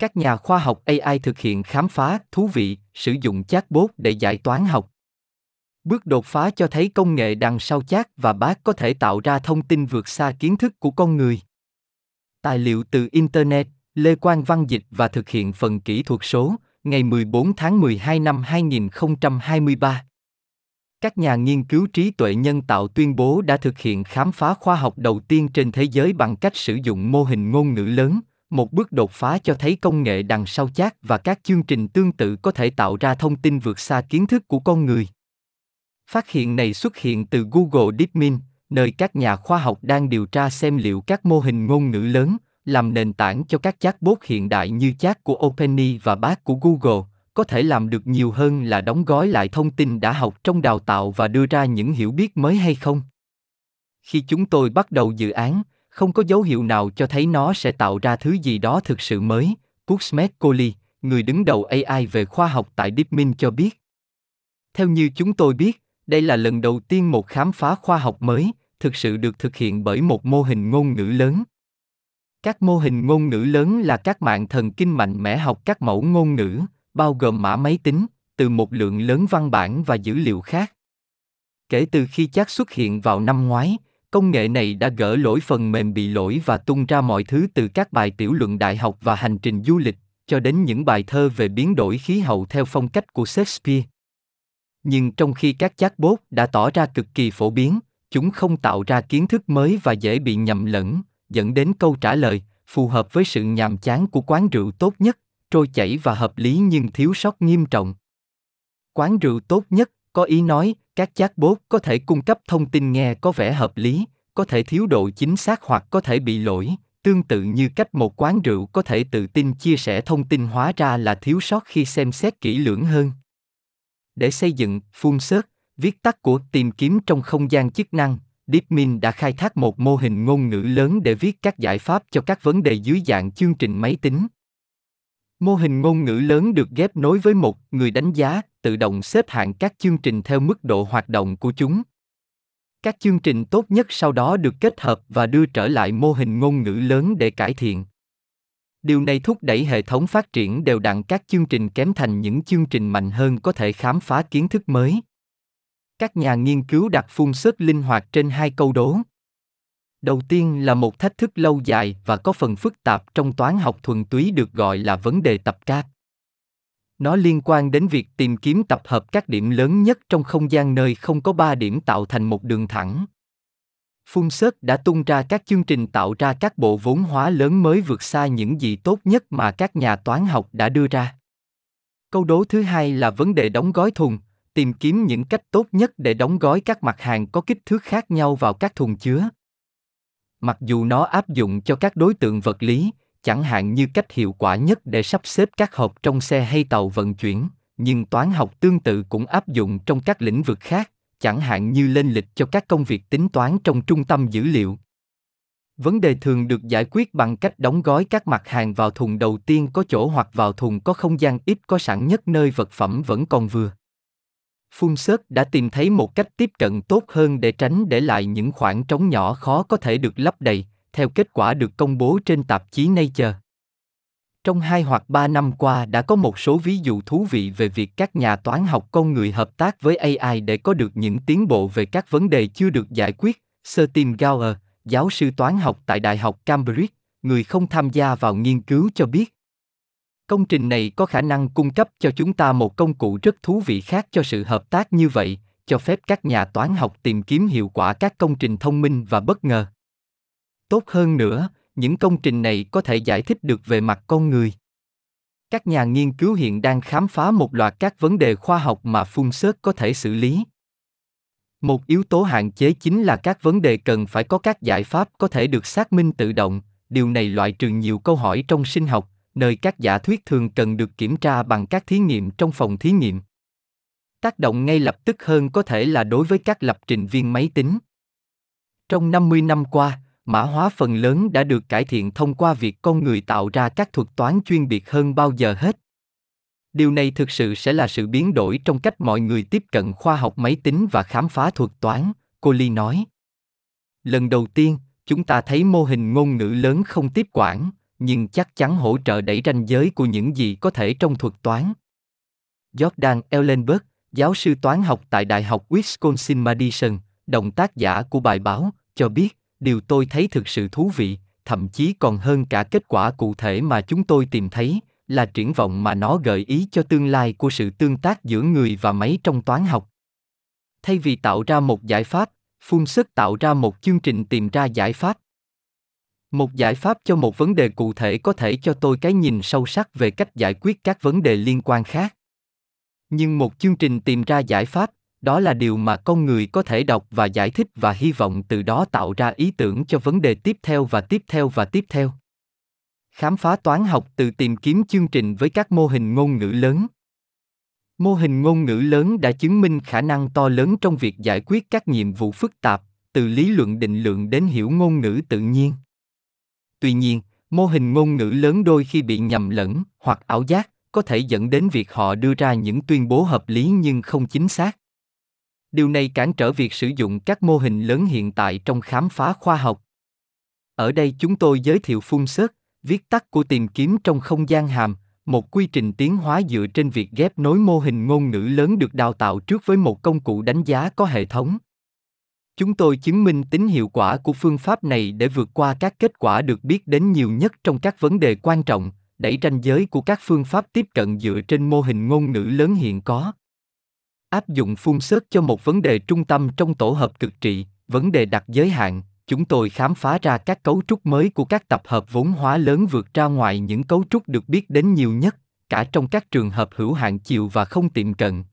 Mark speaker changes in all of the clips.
Speaker 1: Các nhà khoa học AI thực hiện khám phá thú vị, sử dụng chatbot để giải toán học. Bước đột phá cho thấy công nghệ đằng sau chat và bác có thể tạo ra thông tin vượt xa kiến thức của con người. Tài liệu từ Internet, Lê Quang Văn dịch và thực hiện phần kỹ thuật số, ngày 14 tháng 12 năm 2023. Các nhà nghiên cứu trí tuệ nhân tạo tuyên bố đã thực hiện khám phá khoa học đầu tiên trên thế giới bằng cách sử dụng mô hình ngôn ngữ lớn, một bước đột phá cho thấy công nghệ đằng sau chat và các chương trình tương tự có thể tạo ra thông tin vượt xa kiến thức của con người. Phát hiện này xuất hiện từ Google DeepMind, nơi các nhà khoa học đang điều tra xem liệu các mô hình ngôn ngữ lớn, làm nền tảng cho các chatbot hiện đại như chat của OpenAI và bác của Google, có thể làm được nhiều hơn là đóng gói lại thông tin đã học trong đào tạo và đưa ra những hiểu biết mới hay không. Khi chúng tôi bắt đầu dự án, không có dấu hiệu nào cho thấy nó sẽ tạo ra thứ gì đó thực sự mới, Puxmet Kohli, người đứng đầu AI về khoa học tại DeepMind cho biết. Theo như chúng tôi biết, đây là lần đầu tiên một khám phá khoa học mới thực sự được thực hiện bởi một mô hình ngôn ngữ lớn. Các mô hình ngôn ngữ lớn là các mạng thần kinh mạnh mẽ học các mẫu ngôn ngữ, bao gồm mã máy tính, từ một lượng lớn văn bản và dữ liệu khác. Kể từ khi chat xuất hiện vào năm ngoái, công nghệ này đã gỡ lỗi phần mềm bị lỗi và tung ra mọi thứ từ các bài tiểu luận đại học và hành trình du lịch, cho đến những bài thơ về biến đổi khí hậu theo phong cách của Shakespeare. Nhưng trong khi các chatbot đã tỏ ra cực kỳ phổ biến, chúng không tạo ra kiến thức mới và dễ bị nhầm lẫn, dẫn đến câu trả lời phù hợp với sự nhàm chán của quán rượu tốt nhất, trôi chảy và hợp lý nhưng thiếu sót nghiêm trọng. Quán rượu tốt nhất có ý nói các chatbot có thể cung cấp thông tin nghe có vẻ hợp lý, có thể thiếu độ chính xác hoặc có thể bị lỗi, tương tự như cách một quán rượu có thể tự tin chia sẻ thông tin hóa ra là thiếu sót khi xem xét kỹ lưỡng hơn. Để xây dựng phun search, viết tắt của tìm kiếm trong không gian chức năng, DeepMind đã khai thác một mô hình ngôn ngữ lớn để viết các giải pháp cho các vấn đề dưới dạng chương trình máy tính. Mô hình ngôn ngữ lớn được ghép nối với một người đánh giá, tự động xếp hạng các chương trình theo mức độ hoạt động của chúng. Các chương trình tốt nhất sau đó được kết hợp và đưa trở lại mô hình ngôn ngữ lớn để cải thiện. Điều này thúc đẩy hệ thống phát triển đều đặn các chương trình kém thành những chương trình mạnh hơn có thể khám phá kiến thức mới. Các nhà nghiên cứu đặt phun sức linh hoạt trên hai câu đố. Đầu tiên là một thách thức lâu dài và có phần phức tạp trong toán học thuần túy được gọi là vấn đề tập cát. Nó liên quan đến việc tìm kiếm tập hợp các điểm lớn nhất trong không gian nơi không có ba điểm tạo thành một đường thẳng. Phun Search đã tung ra các chương trình tạo ra các bộ vốn hóa lớn mới vượt xa những gì tốt nhất mà các nhà toán học đã đưa ra. Câu đố thứ hai là vấn đề đóng gói thùng, tìm kiếm những cách tốt nhất để đóng gói các mặt hàng có kích thước khác nhau vào các thùng chứa. Mặc dù nó áp dụng cho các đối tượng vật lý, chẳng hạn như cách hiệu quả nhất để sắp xếp các hộp trong xe hay tàu vận chuyển, nhưng toán học tương tự cũng áp dụng trong các lĩnh vực khác, chẳng hạn như lên lịch cho các công việc tính toán trong trung tâm dữ liệu. Vấn đề thường được giải quyết bằng cách đóng gói các mặt hàng vào thùng đầu tiên có chỗ hoặc vào thùng có không gian ít có sẵn nhất nơi vật phẩm vẫn còn vừa. Phun sớt đã tìm thấy một cách tiếp cận tốt hơn để tránh để lại những khoảng trống nhỏ khó có thể được lấp đầy, theo kết quả được công bố trên tạp chí Nature. Trong hai hoặc ba năm qua đã có một số ví dụ thú vị về việc các nhà toán học con người hợp tác với AI để có được những tiến bộ về các vấn đề chưa được giải quyết. Sir Tim Gower, giáo sư toán học tại Đại học Cambridge, người không tham gia vào nghiên cứu cho biết. Công trình này có khả năng cung cấp cho chúng ta một công cụ rất thú vị khác cho sự hợp tác như vậy, cho phép các nhà toán học tìm kiếm hiệu quả các công trình thông minh và bất ngờ. Tốt hơn nữa, những công trình này có thể giải thích được về mặt con người. Các nhà nghiên cứu hiện đang khám phá một loạt các vấn đề khoa học mà phun xớt có thể xử lý. Một yếu tố hạn chế chính là các vấn đề cần phải có các giải pháp có thể được xác minh tự động, điều này loại trừ nhiều câu hỏi trong sinh học, nơi các giả thuyết thường cần được kiểm tra bằng các thí nghiệm trong phòng thí nghiệm. Tác động ngay lập tức hơn có thể là đối với các lập trình viên máy tính. Trong 50 năm qua, mã hóa phần lớn đã được cải thiện thông qua việc con người tạo ra các thuật toán chuyên biệt hơn bao giờ hết. Điều này thực sự sẽ là sự biến đổi trong cách mọi người tiếp cận khoa học máy tính và khám phá thuật toán, cô Ly nói. Lần đầu tiên, chúng ta thấy mô hình ngôn ngữ lớn không tiếp quản, nhưng chắc chắn hỗ trợ đẩy ranh giới của những gì có thể trong thuật toán. Jordan Ellenberg, giáo sư toán học tại Đại học Wisconsin-Madison, đồng tác giả của bài báo, cho biết, điều tôi thấy thực sự thú vị, thậm chí còn hơn cả kết quả cụ thể mà chúng tôi tìm thấy, là triển vọng mà nó gợi ý cho tương lai của sự tương tác giữa người và máy trong toán học. Thay vì tạo ra một giải pháp, phun sức tạo ra một chương trình tìm ra giải pháp. Một giải pháp cho một vấn đề cụ thể có thể cho tôi cái nhìn sâu sắc về cách giải quyết các vấn đề liên quan khác. Nhưng một chương trình tìm ra giải pháp, đó là điều mà con người có thể đọc và giải thích và hy vọng từ đó tạo ra ý tưởng cho vấn đề tiếp theo và tiếp theo và tiếp theo. Khám phá toán học từ tìm kiếm chương trình với các mô hình ngôn ngữ lớn. Mô hình ngôn ngữ lớn đã chứng minh khả năng to lớn trong việc giải quyết các nhiệm vụ phức tạp, từ lý luận định lượng đến hiểu ngôn ngữ tự nhiên. Tuy nhiên, mô hình ngôn ngữ lớn đôi khi bị nhầm lẫn hoặc ảo giác, có thể dẫn đến việc họ đưa ra những tuyên bố hợp lý nhưng không chính xác điều này cản trở việc sử dụng các mô hình lớn hiện tại trong khám phá khoa học. Ở đây chúng tôi giới thiệu phun sớt viết tắt của tìm kiếm trong không gian hàm, một quy trình tiến hóa dựa trên việc ghép nối mô hình ngôn ngữ lớn được đào tạo trước với một công cụ đánh giá có hệ thống. Chúng tôi chứng minh tính hiệu quả của phương pháp này để vượt qua các kết quả được biết đến nhiều nhất trong các vấn đề quan trọng, đẩy ranh giới của các phương pháp tiếp cận dựa trên mô hình ngôn ngữ lớn hiện có áp dụng phun sớt cho một vấn đề trung tâm trong tổ hợp cực trị. Vấn đề đặt giới hạn. Chúng tôi khám phá ra các cấu trúc mới của các tập hợp vốn hóa lớn vượt ra ngoài những cấu trúc được biết đến nhiều nhất, cả trong các trường hợp hữu hạn chiều và không tiệm cận.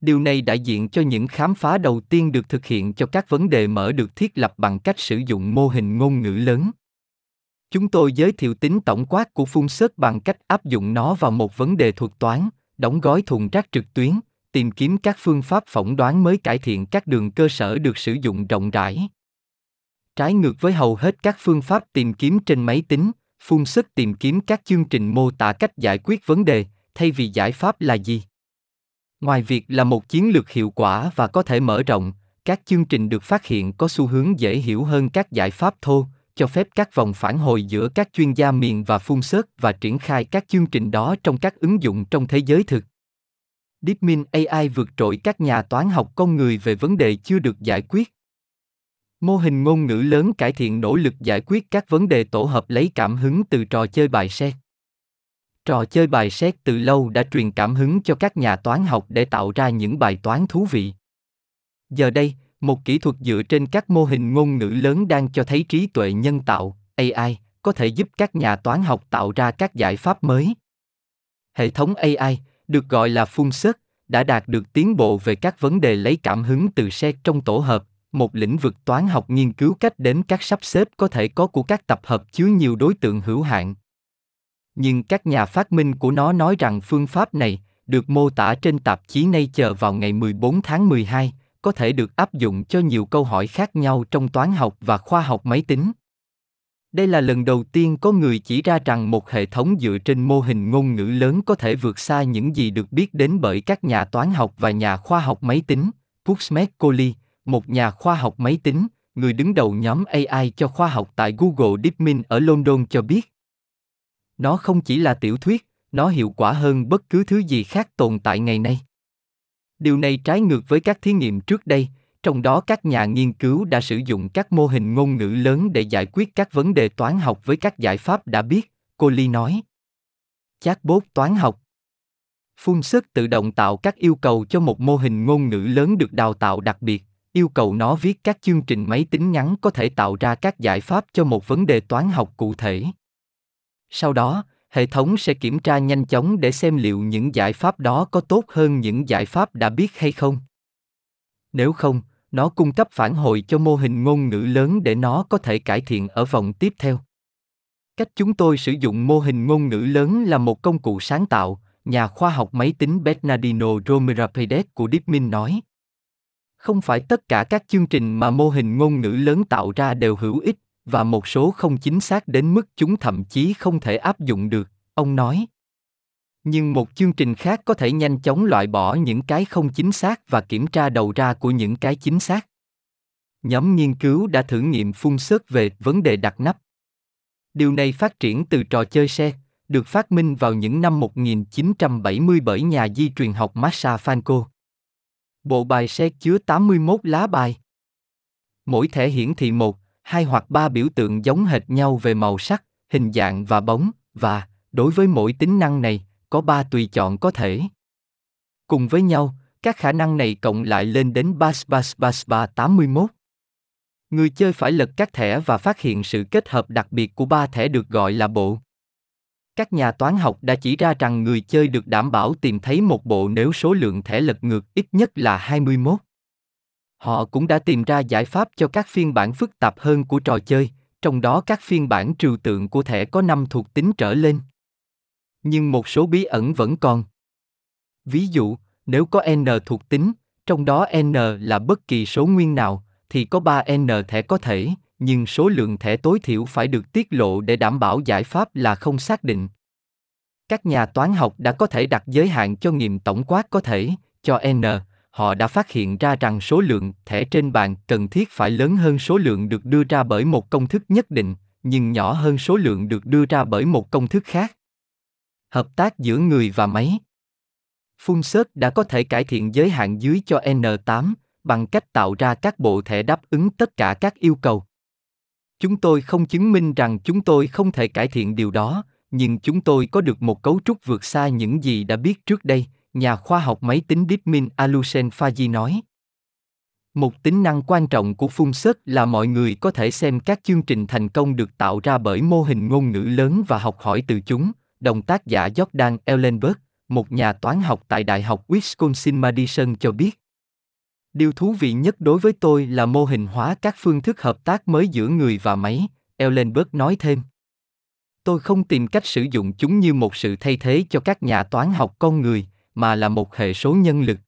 Speaker 1: Điều này đại diện cho những khám phá đầu tiên được thực hiện cho các vấn đề mở được thiết lập bằng cách sử dụng mô hình ngôn ngữ lớn. Chúng tôi giới thiệu tính tổng quát của phun sớt bằng cách áp dụng nó vào một vấn đề thuật toán, đóng gói thùng rác trực tuyến tìm kiếm các phương pháp phỏng đoán mới cải thiện các đường cơ sở được sử dụng rộng rãi. Trái ngược với hầu hết các phương pháp tìm kiếm trên máy tính phun sức tìm kiếm các chương trình mô tả cách giải quyết vấn đề, thay vì giải pháp là gì? Ngoài việc là một chiến lược hiệu quả và có thể mở rộng, các chương trình được phát hiện có xu hướng dễ hiểu hơn các giải pháp thô, cho phép các vòng phản hồi giữa các chuyên gia miền và phun sớt và triển khai các chương trình đó trong các ứng dụng trong thế giới thực. DeepMind AI vượt trội các nhà toán học con người về vấn đề chưa được giải quyết. Mô hình ngôn ngữ lớn cải thiện nỗ lực giải quyết các vấn đề tổ hợp lấy cảm hứng từ trò chơi bài xét. Trò chơi bài xét từ lâu đã truyền cảm hứng cho các nhà toán học để tạo ra những bài toán thú vị. Giờ đây, một kỹ thuật dựa trên các mô hình ngôn ngữ lớn đang cho thấy trí tuệ nhân tạo, AI, có thể giúp các nhà toán học tạo ra các giải pháp mới. Hệ thống AI, được gọi là phun sớt, đã đạt được tiến bộ về các vấn đề lấy cảm hứng từ xe trong tổ hợp, một lĩnh vực toán học nghiên cứu cách đến các sắp xếp có thể có của các tập hợp chứa nhiều đối tượng hữu hạn. Nhưng các nhà phát minh của nó nói rằng phương pháp này, được mô tả trên tạp chí Nature vào ngày 14 tháng 12, có thể được áp dụng cho nhiều câu hỏi khác nhau trong toán học và khoa học máy tính. Đây là lần đầu tiên có người chỉ ra rằng một hệ thống dựa trên mô hình ngôn ngữ lớn có thể vượt xa những gì được biết đến bởi các nhà toán học và nhà khoa học máy tính. Puxmet Kohli, một nhà khoa học máy tính, người đứng đầu nhóm AI cho khoa học tại Google DeepMind ở London cho biết. Nó không chỉ là tiểu thuyết, nó hiệu quả hơn bất cứ thứ gì khác tồn tại ngày nay. Điều này trái ngược với các thí nghiệm trước đây, trong đó các nhà nghiên cứu đã sử dụng các mô hình ngôn ngữ lớn để giải quyết các vấn đề toán học với các giải pháp đã biết, cô Ly nói. Chatbot toán học Phun sức tự động tạo các yêu cầu cho một mô hình ngôn ngữ lớn được đào tạo đặc biệt, yêu cầu nó viết các chương trình máy tính ngắn có thể tạo ra các giải pháp cho một vấn đề toán học cụ thể. Sau đó, hệ thống sẽ kiểm tra nhanh chóng để xem liệu những giải pháp đó có tốt hơn những giải pháp đã biết hay không. Nếu không, nó cung cấp phản hồi cho mô hình ngôn ngữ lớn để nó có thể cải thiện ở vòng tiếp theo. Cách chúng tôi sử dụng mô hình ngôn ngữ lớn là một công cụ sáng tạo, nhà khoa học máy tính bernardino romerapedes của deepmin nói. Không phải tất cả các chương trình mà mô hình ngôn ngữ lớn tạo ra đều hữu ích, và một số không chính xác đến mức chúng thậm chí không thể áp dụng được, ông nói nhưng một chương trình khác có thể nhanh chóng loại bỏ những cái không chính xác và kiểm tra đầu ra của những cái chính xác. Nhóm nghiên cứu đã thử nghiệm phun sớt về vấn đề đặt nắp. Điều này phát triển từ trò chơi xe, được phát minh vào những năm 1970 bởi nhà di truyền học massa fanco Bộ bài xe chứa 81 lá bài. Mỗi thẻ hiển thị một, hai hoặc ba biểu tượng giống hệt nhau về màu sắc, hình dạng và bóng, và, đối với mỗi tính năng này, có ba tùy chọn có thể. Cùng với nhau, các khả năng này cộng lại lên đến bas bas bas ba 81. Người chơi phải lật các thẻ và phát hiện sự kết hợp đặc biệt của ba thẻ được gọi là bộ. Các nhà toán học đã chỉ ra rằng người chơi được đảm bảo tìm thấy một bộ nếu số lượng thẻ lật ngược ít nhất là 21. Họ cũng đã tìm ra giải pháp cho các phiên bản phức tạp hơn của trò chơi, trong đó các phiên bản trừu tượng của thẻ có 5 thuộc tính trở lên. Nhưng một số bí ẩn vẫn còn. Ví dụ, nếu có n thuộc tính, trong đó n là bất kỳ số nguyên nào, thì có 3n thẻ có thể, nhưng số lượng thẻ tối thiểu phải được tiết lộ để đảm bảo giải pháp là không xác định. Các nhà toán học đã có thể đặt giới hạn cho nghiệm tổng quát có thể, cho n, họ đã phát hiện ra rằng số lượng thẻ trên bàn cần thiết phải lớn hơn số lượng được đưa ra bởi một công thức nhất định, nhưng nhỏ hơn số lượng được đưa ra bởi một công thức khác. Hợp tác giữa người và máy Phun đã có thể cải thiện giới hạn dưới cho N8 bằng cách tạo ra các bộ thẻ đáp ứng tất cả các yêu cầu. Chúng tôi không chứng minh rằng chúng tôi không thể cải thiện điều đó, nhưng chúng tôi có được một cấu trúc vượt xa những gì đã biết trước đây, nhà khoa học máy tính Deepmin Alusen Faji nói. Một tính năng quan trọng của phun sớt là mọi người có thể xem các chương trình thành công được tạo ra bởi mô hình ngôn ngữ lớn và học hỏi từ chúng, đồng tác giả Jordan Ellenberg, một nhà toán học tại Đại học Wisconsin-Madison cho biết. Điều thú vị nhất đối với tôi là mô hình hóa các phương thức hợp tác mới giữa người và máy, Ellenberg nói thêm. Tôi không tìm cách sử dụng chúng như một sự thay thế cho các nhà toán học con người, mà là một hệ số nhân lực,